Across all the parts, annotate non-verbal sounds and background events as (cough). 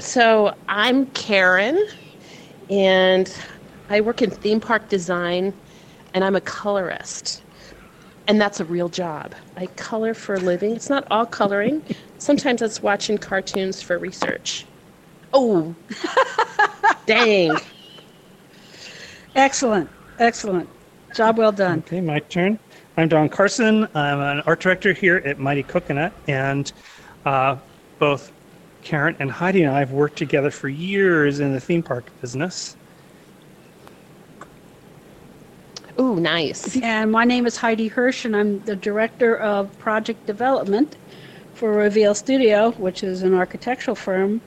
So I'm Karen, and I work in theme park design, and I'm a colorist. And that's a real job. I color for a living. It's not all coloring. Sometimes it's watching cartoons for research. Oh, dang. (laughs) Excellent. Excellent. Job well done. Okay, my turn. I'm Don Carson. I'm an art director here at Mighty Coconut, and uh, both Karen and Heidi and I have worked together for years in the theme park business. Ooh, nice. And my name is Heidi Hirsch, and I'm the director of project development for Reveal Studio, which is an architectural firm.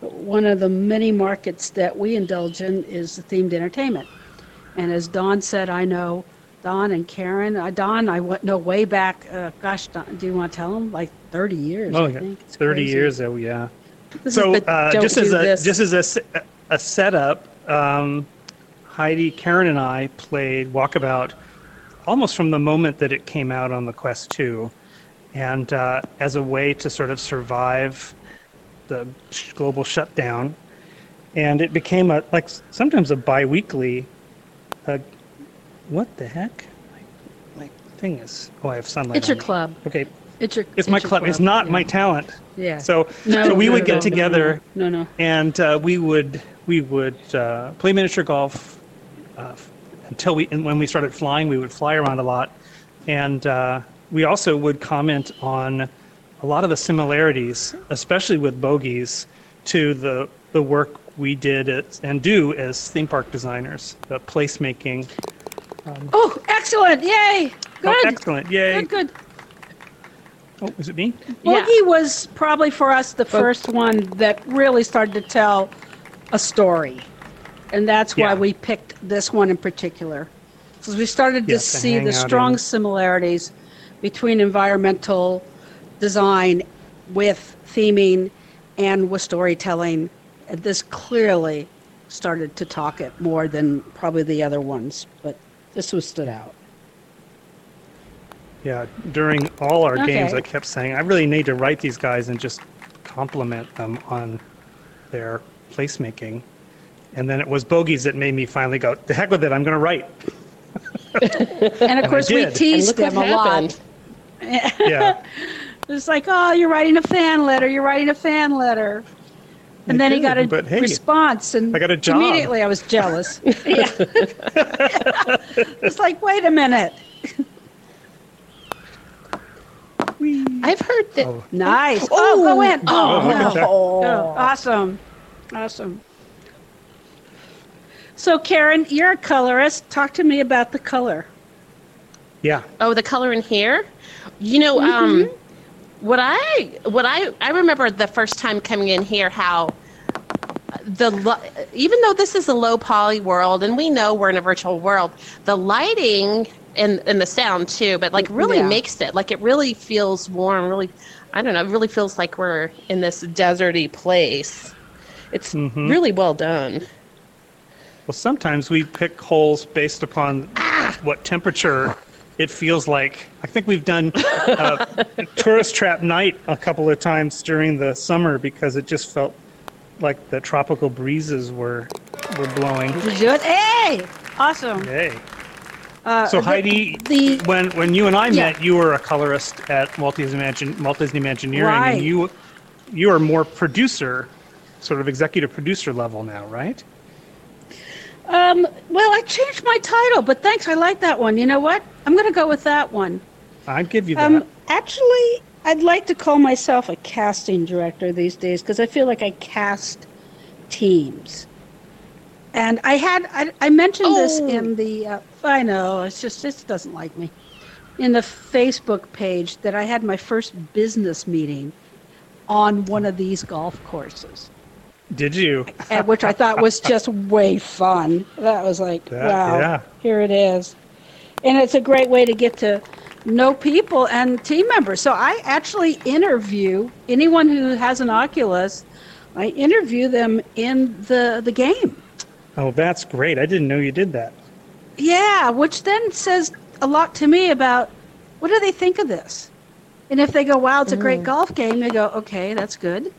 One of the many markets that we indulge in is the themed entertainment. And as Don said, I know Don and Karen. Uh, Don, I went, know way back. Uh, gosh, Don, do you want to tell them? Like 30 years. Oh, I yeah. think. It's 30 crazy. years, oh, yeah. This So, the uh, just as a this. just as a a, setup, um, Heidi, Karen, and I played Walkabout almost from the moment that it came out on the Quest 2, and uh, as a way to sort of survive the global shutdown, and it became a like sometimes a biweekly. Uh, what the heck? My, my thing is. Oh, I have sunlight. It's your me. club. Okay, It's your. it's my your club. It's not yeah. my talent. Yeah. So, No, so we no, would get no, together No, no. and uh, we would we would uh, play miniature golf uh, until we and when we started flying we would fly around a lot and uh, we also would comment on a lot of the similarities especially with Bogey's to the the work we did at, and do as theme park designers the placemaking Um, oh, excellent! Yay! Oh, good. oh, excellent yay Good. Good. oh is it me Yeah. Was probably for us the first one that really started to tell a story. And that's why Yeah. we picked this one in particular. Because we started to Yeah, to see the strong in. similarities between environmental design with theming and with storytelling. And this clearly started to talk it more than probably the other ones, but this one stood out. Yeah, during all our games, I kept saying, I really need to write these guys and just compliment them on their placemaking. And then it was Bogey's that made me finally go, the heck with it, I'm going to write. (laughs) And of course, we teased them a lot. Yeah. (laughs) It's like, oh, you're writing a fan letter. You're writing a fan letter. And I then he got a but hey, response, and I got a job. immediately I was jealous. (laughs) (laughs) yeah. it's like, wait a minute. (laughs) I've heard that. Oh. Nice. Oh, go in. Oh, look at that. Oh, awesome. Awesome. So, Karen, you're a colorist. Talk to me about the color. Yeah. Oh, the color in here. You know, um, what I what I I remember the first time coming in here how the even though this is a low poly world and we know we're in a virtual world, the lighting and and the sound too, but like really Yeah. makes it like it really feels warm. Really, I don't know. It really feels like we're in this deserty place. It's Mhm. really well done. Well, sometimes we pick holes based upon what temperature it feels like. I think we've done uh, (laughs) tourist trap night a couple of times during the summer because it just felt like the tropical breezes were were blowing. Did you do it? Hey! Awesome. Yay. Uh, So Heidi, the when when you and I Yeah. met, you were a colorist at Walt Disney, Imagine, Walt Disney Imagineering, Right. and you you are more producer, sort of executive producer level now, right? Um, well, I changed my title, but thanks. I like that one. You know what? I'm going to go with that one. I'd give you that. Um, actually, I'd like to call myself a casting director these days because I feel like I cast teams. And I had I, I mentioned this Oh. in the uh, I know it's just it doesn't like me in the Facebook page that I had my first business meeting on one of these golf courses Did you? and which I thought was just way fun. That was like, That- wow, yeah. here it is. And it's a great way to get to know people and team members. So I actually interview anyone who has an Oculus. I interview them in the the game. Oh, that's great. I didn't know you did that. Yeah, which then says a lot to me about what do they think of this? And if they go, wow, it's a great mm. golf game, they go, okay, that's good.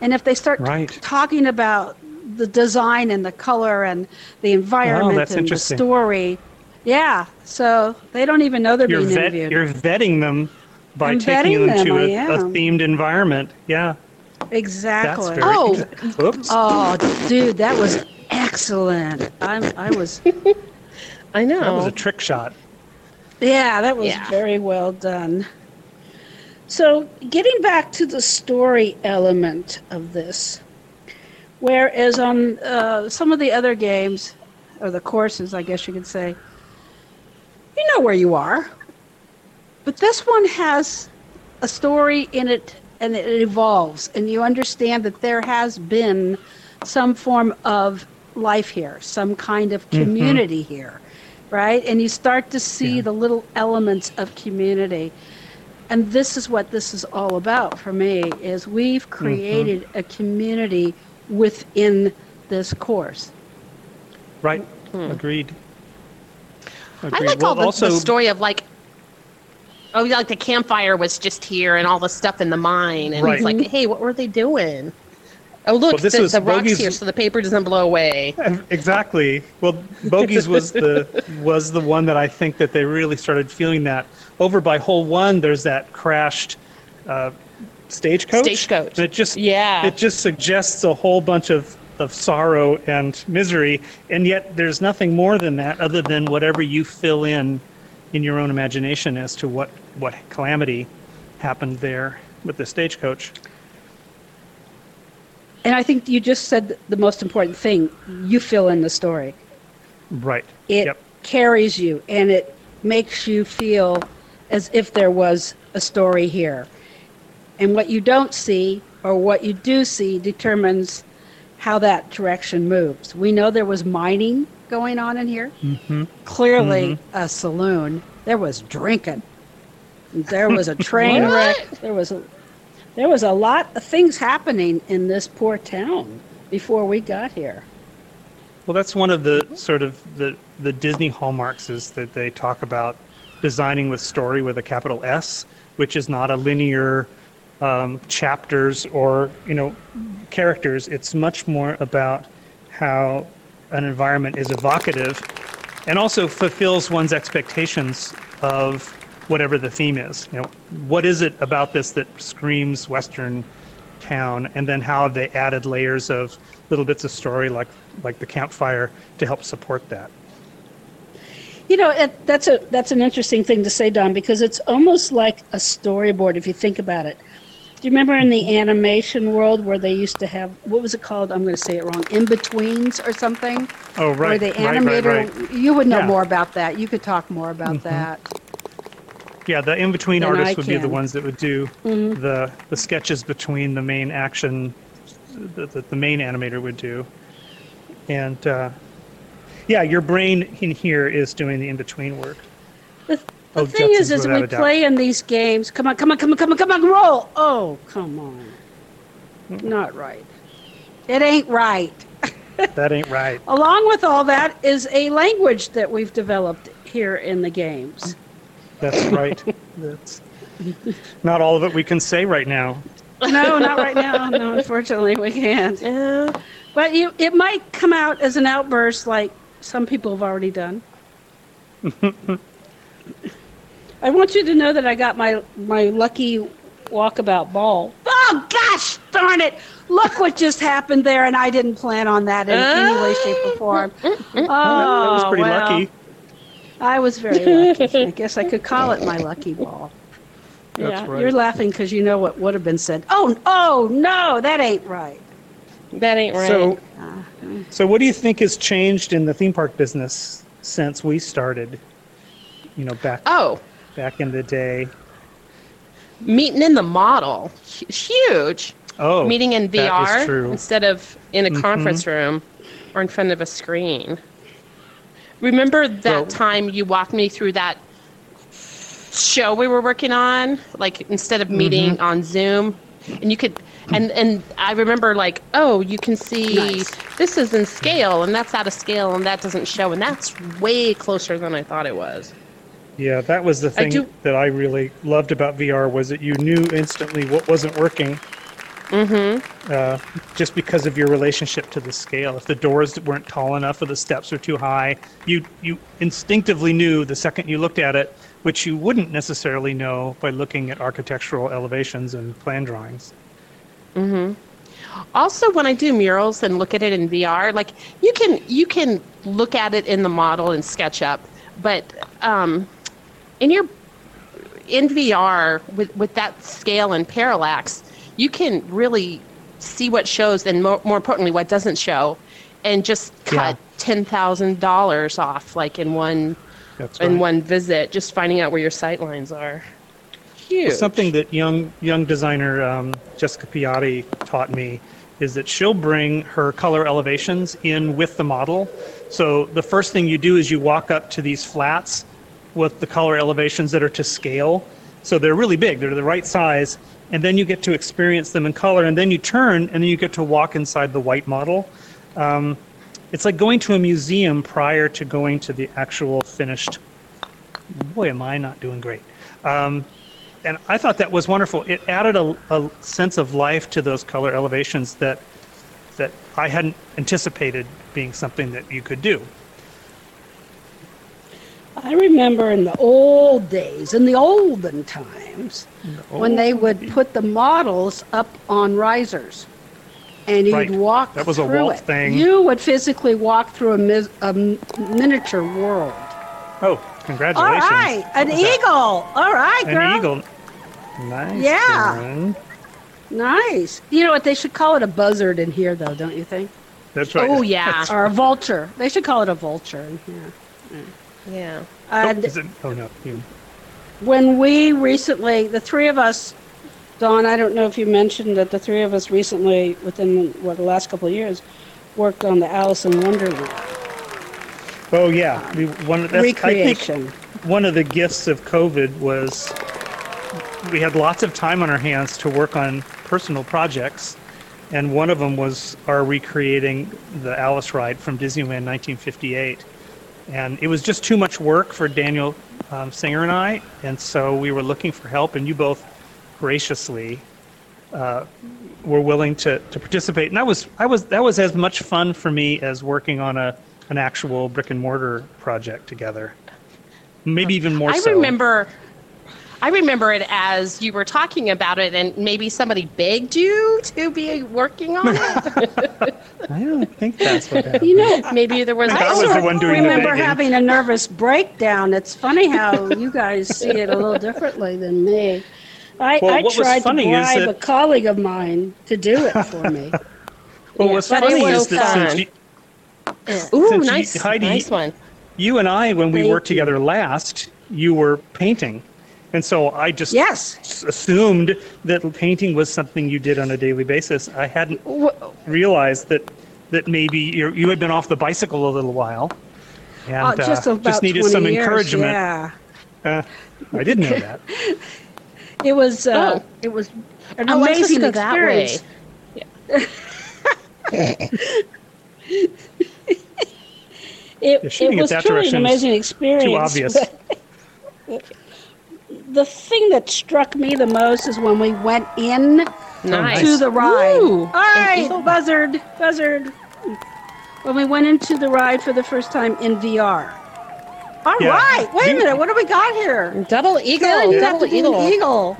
And if they start Right. talking about the design and the color and the environment Oh, and the story, yeah. So they don't even know they're You're, being vet, interviewed. you're vetting them by I'm taking them, them, to a, am. themed environment. Yeah, that's exactly. very. Oh. exa- Oops. Oh, dude, that was excellent. I'm, I was, (laughs) I know. That was a trick shot. yeah, that was Yeah. very well done. So, getting back to the story element of this, whereas on uh, some of the other games, or the courses, I guess you could say, you know where you are. But this one has a story in it and it evolves, and you understand that there has been some form of life here, some kind of community here, right? And you start to see Yeah. the little elements of community. And this is what this is all about for me is we've mm-hmm. created a community within this course. Right. Hmm. Agreed. I Agreed. like well, all the, also, the story of like, oh, like the campfire was just here and all the stuff in the mine, and Right. it's like, hey, what were they doing? Oh, look, Well, this the, was the rock's Bogey's- here, so the paper doesn't blow away. Exactly. Well, Bogey's was the (laughs) was the one that I think that they really started feeling that. Over by hole one, there's that crashed uh, stagecoach. Stagecoach. And it just Yeah. it just suggests a whole bunch of of sorrow and misery, and yet there's nothing more than that, other than whatever you fill in in your own imagination as to what what calamity happened there with the stagecoach. And I think you just said the most important thing. You fill in the story. Right. It Yep. carries you and it makes you feel as if there was a story here. And what you don't see or what you do see determines how that direction moves. We know there was mining going on in here. Mm-hmm. Clearly a saloon. There was drinking. There was a train (laughs) wreck. There was a there was a lot of things happening in this poor town before we got here. Well, that's one of the sort of the, the Disney hallmarks is that they talk about designing with story with a capital S, which is not a linear um, chapters or you know characters. It's much more about how an environment is evocative and also fulfills one's expectations of whatever the theme is. You know, what is it about this that screams Western town, and then how have they added layers of little bits of story like like the campfire to help support that. You know, it, that's a that's an interesting thing to say, Don, because it's almost like a storyboard if you think about it. Do you remember in the animation world where they used to have what was it called? I'm going to say it wrong. In betweens or something. Oh, right. Where right, the right, right, animator, right. you would know Yeah. Mm-hmm. more about that. You could talk more about that. Yeah, the in-between Than I artists would be the. Mm-hmm. ones that would do the the sketches between the main action that the, the main animator would do, and uh, yeah, your brain in here is doing the in-between work. The, the Oh, thing is, Jetsons, is without we play in these games. Come on, come on, come on, come on, come on, roll. Oh, come on. Not right. It ain't right. (laughs) That ain't right. Along with all that is a language that we've developed here in the games. That's right. (laughs) That's not all of it we can say right now. No, not right now. No, unfortunately, we can't. Yeah. But you, it might come out as an outburst like some people have already done. (laughs) I want you to know that I got my, my lucky walkabout ball. Oh, gosh darn it! Look what just happened there, and I didn't plan on that in any way, shape, or form. Oh, (laughs) that was oh, pretty well, lucky. I was very lucky. (laughs) I guess I could call it my lucky ball. That's yeah, right. you're laughing because you know what would have been said. Oh, oh no, that ain't right. That ain't right. So, Uh, so what do you think has changed in the theme park business since we started? You know, back oh, back in the day. meeting in the model, huge. Oh, meeting in VR instead of in a Mhm. conference room or in front of a screen. Remember that Well- time you walked me through that show we were working on, like instead of meeting Mm-hmm. on Zoom, and you could, and and I remember like, oh, you can see Nice. this is in scale and that's out of scale and that doesn't show, and that's way closer than I thought it was. Yeah, that was the thing do- that I really loved about VR was that you knew instantly what wasn't working, Mm-hmm. Uh, just because of your relationship to the scale. If the doors weren't tall enough or the steps were too high, you you instinctively knew the second you looked at it, which you wouldn't necessarily know by looking at architectural elevations and plan drawings. Also, when I do murals and look at it in VR, like you can you can look at it in the model in SketchUp, but um, in your in VR with with that scale and parallax, you can really see what shows and more, more importantly what doesn't show, and just cut Yeah. ten thousand dollars off like in one That's in one visit, just finding out where your sight lines are. Huge. Something that young young designer um, Jessica Piatti taught me is that she'll bring her color elevations in with the model. So the first thing you do is you walk up to these flats with the color elevations that are to scale. So they're really big, they're the right size, and then you get to experience them in color, and then you turn and then you get to walk inside the white model. Um, it's like going to a museum prior to going to the actual finished. Boy, am I not doing great. Um, and I thought that was wonderful. It added a, a sense of life to those color elevations that that I hadn't anticipated being something that you could do. I remember in the old days, in the olden times, when they would put the models up on risers. And you'd Right. walk That was a through it. thing. You would physically walk through a, mis- a m- miniature world. Oh, All congratulations! right, an What was that? eagle. All right, girl. An eagle. Nice. Yeah. Karen. Nice. You know what? They should call it a buzzard in here, though, don't you think? That's right. Oh (laughs) yeah, Or a vulture. They should call it a vulture in here. yeah. Oh, And is it- oh no. You, when we recently, the three of us, Don, I don't know if you mentioned that the three of us recently, within what the last couple of years, worked on the Alice in Wonderland oh yeah. We, one, that's, I think recreation. one of the gifts of COVID was we had lots of time on our hands to work on personal projects, and one of them was our recreating the Alice ride from Disneyland 1958. And it was just too much work for Daniel um, Singer and I, and so we were looking for help, and you both graciously uh, were willing to, to participate. And that was I was that was as much fun for me as working on a an actual brick and mortar project together. Maybe even more I so. remember I remember it as you were talking about it and maybe somebody begged you to be working on it. (laughs) I don't think that's what happened. You know, maybe there was I was also the one doing remember begging. having a nervous breakdown. It's funny how you guys see it a little differently than me. I, Well, I tried to bribe that- a colleague of mine to do it for me. (laughs) well, Yeah, what's funny was is that since you, Ooh, Since you- Heidi- nice one. you and I, when we Thank worked you. together last, you were painting. And so I just Yes. assumed that painting was something you did on a daily basis. I hadn't realized that that maybe you you had been off the bicycle a little while and Uh, just uh, just needed some years, encouragement. Yeah. Uh, I didn't know that. (laughs) It was uh, Oh. it was an Oh, I was supposed to amazing that way. experience. (laughs) It, Yeah, it it was that truly an amazing experience. Too obvious. (laughs) The thing that struck me the most is when we went in Nice. to the ride. Ooh, All right, eagle. buzzard, buzzard. When we went into the ride for the first time in VR. All right, Yeah. wait a minute. What do we got here? Double eagle, Karen, double to be an eagle. eagle.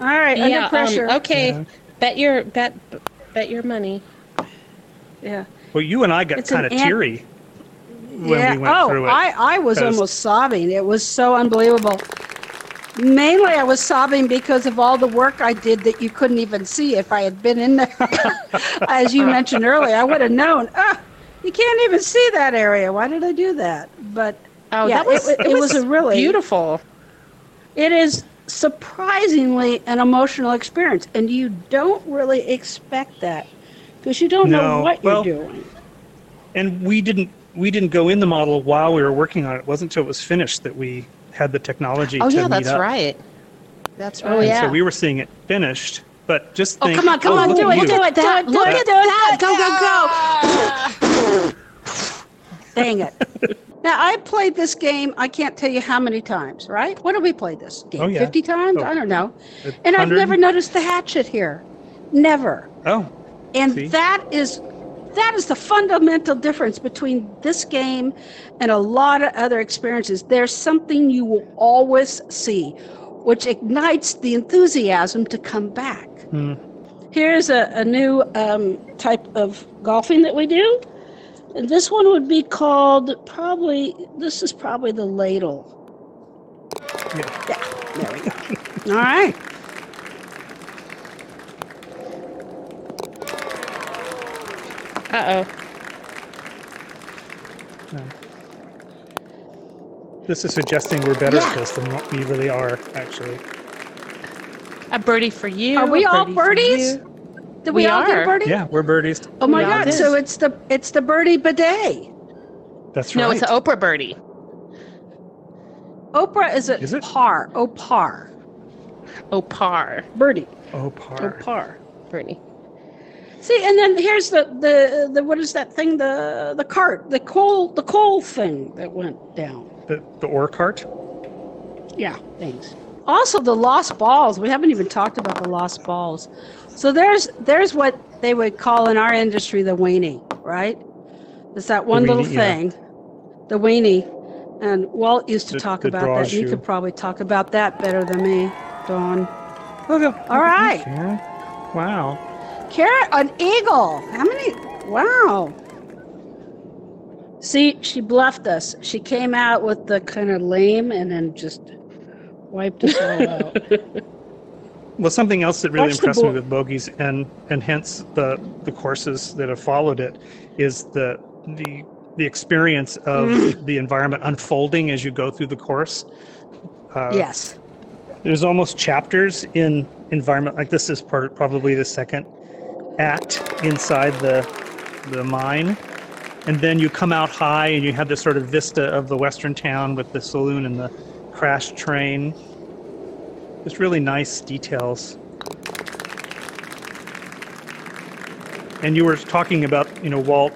All right, Yeah, under um, pressure. okay. Yeah. Bet your bet bet your money. Yeah. Well, you and I got kind of ant- teary when yeah. we went oh, through it. I, I was 'cause- almost sobbing. It was so unbelievable. Mainly, I was sobbing because of all the work I did that you couldn't even see if I had been in there. (laughs) As you mentioned earlier, I would have known. Ah, you can't even see that area. Why did I do that? But Oh, yeah, that was it, it was a really beautiful. It is surprisingly an emotional experience, and you don't really expect that because you don't know what well- you're doing. and we didn't we didn't go in the model while we were working on it. It wasn't until it was finished that we had the technology Oh to yeah, meet that's up. right. That's right. Oh, yeah. so we were seeing it finished. But just Oh, come on, come oh, on, do it, you. do it, do That- it, do look it, at do it. that. Go, go, go. (laughs) Dang it. Now, I played this game, I can't tell you how many times, right? What have we played this oh, game? Oh, yeah. 50 times? Oh. I don't know. A And I've never noticed the hatchet here. Never. Oh, And See? that is that is the fundamental difference between this game and a lot of other experiences. There's something you will always see, which ignites the enthusiasm to come back. Hmm. Here's a, a new um, type of golfing that we do. And this one would be called probably, this is probably the ladle. Yeah. Yeah, there we go. All right. Uh oh. this is suggesting we're better Yeah. at this than what we really are, actually. A birdie for you. Are we all birdie birdies? Did we, We all get a birdie? Yeah, we're birdies. Oh my We all God! did. So it's the it's the birdie bidet. That's right. No, it's an Oprah birdie. Oprah is a Is it? par. Oh par. Opar Birdie. Opar. Oh par. birdie. See, and then here's the the the what is that thing? The the cart, the coal the coal thing that went down. The, the ore cart? Yeah, thanks. Also, the lost balls. We haven't even talked about the lost balls. So there's there's what they would call in our industry the weenie, right? It's that one little weenie, yeah. thing, the weenie. And Walt used to That- talk that about that. draws You you. could probably talk about that better than me, Don. Okay. All right. Karen. Wow. Carrot, an eagle. How many? Wow. See, she bluffed us. She came out with the kind of lame and then just wiped us all out. (laughs) Well, something else that really Watch the impressed me with Bogey's, and and hence the the courses that have followed it, is the the the experience of Mm. the environment unfolding as you go through the course. Uh, yes. There's almost chapters in environment like this is part probably the second act inside the the mine. And then you come out high and you have this sort of vista of the western town with the saloon and the crashed train. Just really nice details. And you were talking about, you know, Walt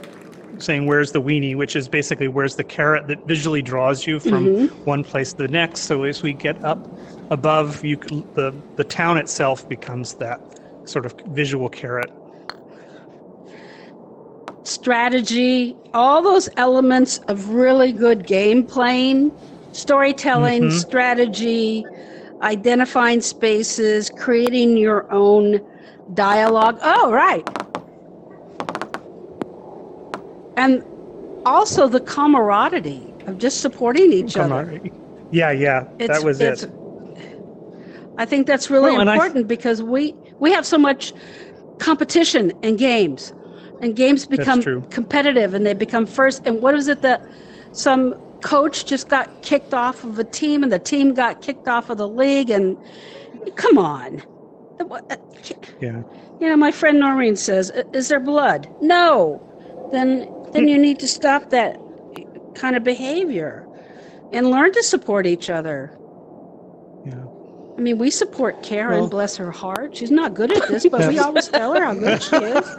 saying where's the weenie, which is basically where's the carrot that visually draws you from Mhm. one place to the next. So as we get up above, you the the town itself becomes that sort of visual carrot. Strategy, all those elements of really good game playing, storytelling, Mhm. strategy, identifying spaces, creating your own dialogue. Oh, right. And also the camaraderie of just supporting each other. Camaraderie. Yeah, yeah, It's- that was it. I think that's really Well, and I- important because we we have so much competition in games, and games become competitive and they become first. And what is it that some coach just got kicked off of a team and the team got kicked off of the league? And come on, uh, Yeah. you know, my friend Noreen says, "Is there blood?" No. Then then you need to stop that kind of behavior and learn to support each other. Yeah. I mean, we support Karen, Well- bless her heart. She's not good at this, but we (laughs) always tell her how good she is.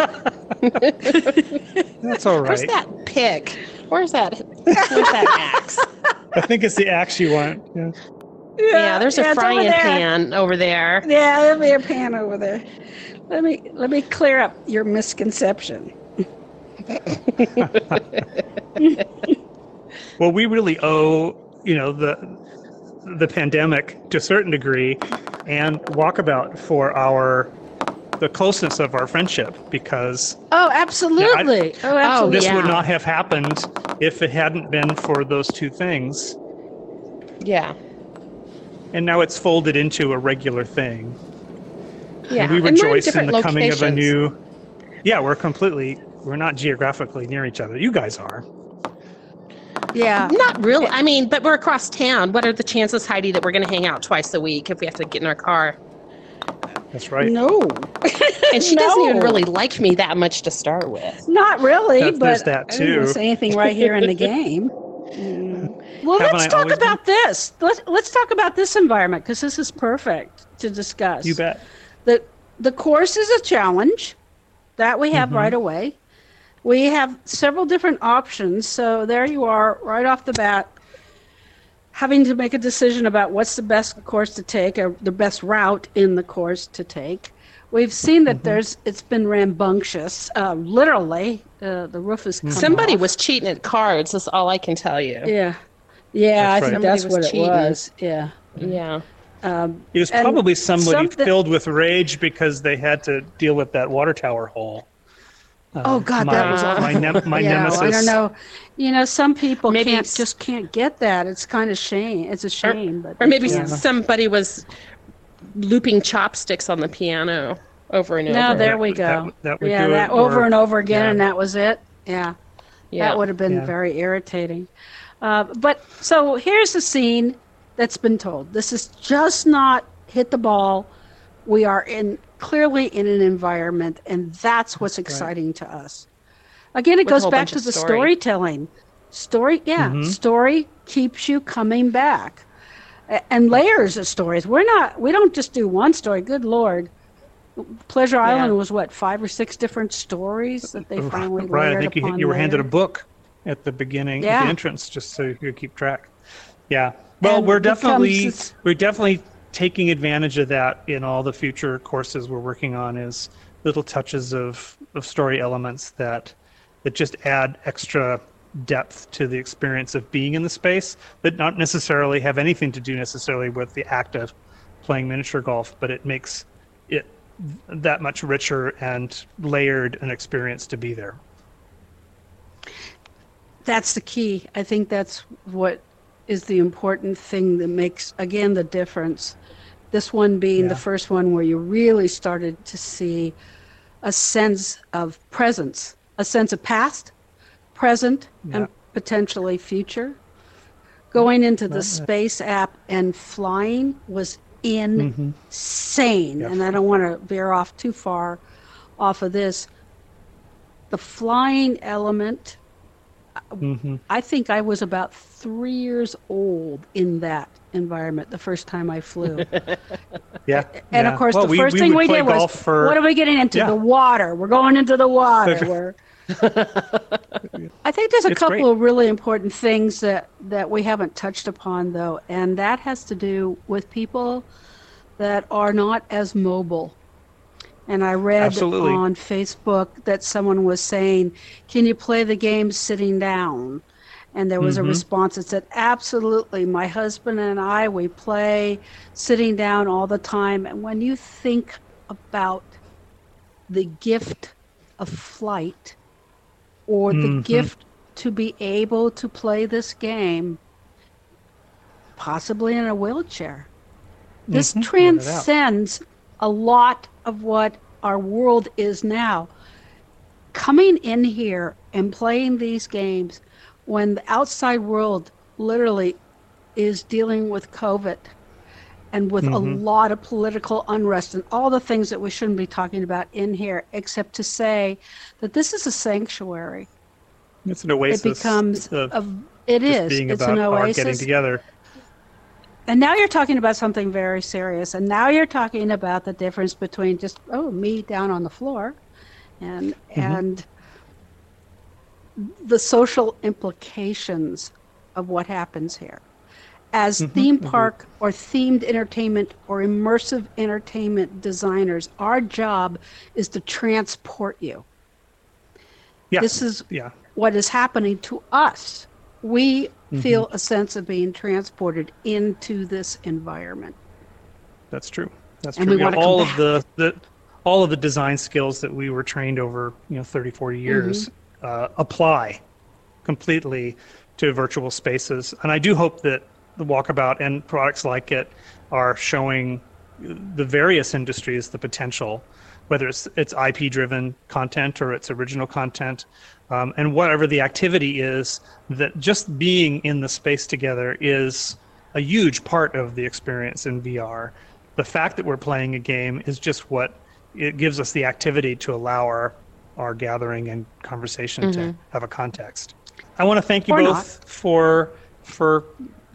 (laughs) That's all right. Where's that pick? Where's that? Where's that axe? (laughs) I think it's the axe you want. Yeah. Yeah, there's a it's over frying pan over there. Yeah, there'll be a pan over there. Let me let me clear up your misconception. Well, we really owe, you know, the the pandemic to a certain degree and walkabout for our the closeness of our friendship because Oh, absolutely. oh, absolutely. this yeah. would not have happened if it hadn't been for those two things. Yeah. And now it's folded into a regular thing. Yeah. And we in rejoice in different the coming of a new. Yeah, we're completely. We're not geographically near each other. You guys are. Yeah. Not really. I mean, but we're across town. What are the chances, Heidi, that we're going to hang out twice a week if we have to get in our car? That's right. No. (laughs) And she doesn't even really like me that much to start with. Not really, That- but there's that I didn't say anything right here in the (laughs) game. Mm. (laughs) Well, Haven't let's I talk always been? about this. Let's let's talk about this environment because this is perfect to discuss. You bet. the the course is a challenge that we have Mhm. right away. We have several different options, so there you are, right off the bat, having to make a decision about what's the best course to take, or the best route in the course to take. We've seen that there's it's been rambunctious, uh, literally. Uh, the roof is come Somebody off. was cheating at cards. That's all I can tell you. Yeah, yeah, I That's think right. that's Somebody was what cheating. it was. Yeah. Yeah. It was probably somebody something- filled with rage because they had to deal with that water tower hole. Oh God, my, that was my, nem- my yeah, nemesis. I don't know. You know, some people Maybe can't just can't get that. It's kind of shame. It's a shame, but Or maybe they can't. somebody was looping chopsticks on the piano over and over. No, there we go. that- that would yeah, do that it, over or- and over again, yeah. and that was it. Yeah, yeah. that would have been Yeah. very irritating. Uh, but so here's the scene that's been told. This is just not hit the ball. We are in clearly in an environment, and that's what's exciting to us. Again, it With goes back to the story. storytelling. Story, yeah, Mm-hmm. story keeps you coming back, and layers of stories. We're not. We don't just do one story. Good lord. Pleasure Island was what five or six different stories that they finally right. I think you, you were handed a book at the beginning, at the entrance, just so you could keep track. Yeah. Well, And we're it becomes definitely we're definitely taking advantage of that in all the future courses we're working on. Is little touches of, of story elements that that just add extra depth to the experience of being in the space that not necessarily have anything to do necessarily with the act of playing miniature golf, but it makes it that much richer and layered an experience to be there. That's the key. I think that's what is the important thing that makes again the difference. This one being the first one where you really started to see a sense of presence, a sense of past, present, Yeah. and potentially future. Going into the space app and flying was insane. Mm-hmm. Yeah. And I don't want to veer off too far off of this. The flying element hmm I think I was about three years old in that environment the first time I flew. (laughs) (laughs) Yeah. And yeah. of course, Well, the we- first we thing would we did was, for, what are we getting into? Yeah. The water. We're going into the water. We're... (laughs) I think there's a It's couple great. of really important things that, that we haven't touched upon, though, and that has to do with people that are not as mobile. And I read Absolutely. on Facebook that someone was saying, Can you play the game sitting down? And there was Mhm. a response that said, Absolutely. My husband and I, we play sitting down all the time. And when you think about the gift of flight or the Mhm. gift to be able to play this game, possibly in a wheelchair, this Mhm, doubt. transcends a lot of what our world is now. Coming in here and playing these games when the outside world literally is dealing with COVID and with a Mhm. lot of political unrest and all the things that we shouldn't be talking about in here, except to say that this is a sanctuary. It's an oasis. it becomes a, it just being It's about an our getting oasis. together. And now you're talking about something very serious. And now you're talking about the difference between just oh me down on the floor and mm-hmm. and the social implications of what happens here. As mm-hmm. theme mm-hmm. park or themed entertainment or immersive entertainment designers, our job is to transport you. Yeah. This is yeah. what is happening to us. We Mm-hmm. feel a sense of being transported into this environment. That's true. That's And true. we Yeah, wanna all of the, the all of the design skills that we were trained over, you know, 30, 40 years Mm-hmm. uh, apply completely to virtual spaces. And I do hope that the walkabout and products like it are showing the various industries the potential, whether it's it's IP driven content or it's original content, um, and whatever the activity is, that just being in the space together is a huge part of the experience in VR. The fact that we're playing a game is just what it gives us the activity to allow our our gathering and conversation to have a context. I want to thank you Or both for for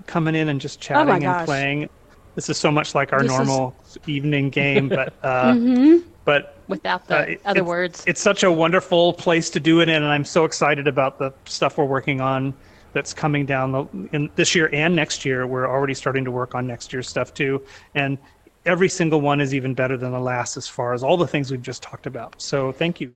coming in and just Oh chatting gosh. and playing. This is so much like our This is- normal evening game, but uh, (laughs) Mm-hmm. But Without the uh, it- other it's- words. It's such a wonderful place to do it in, and I'm so excited about the stuff we're working on that's coming down the, in this year and next year. We're already starting to work on next year's stuff too, and every single one is even better than the last as far as all the things we've just talked about. So thank you.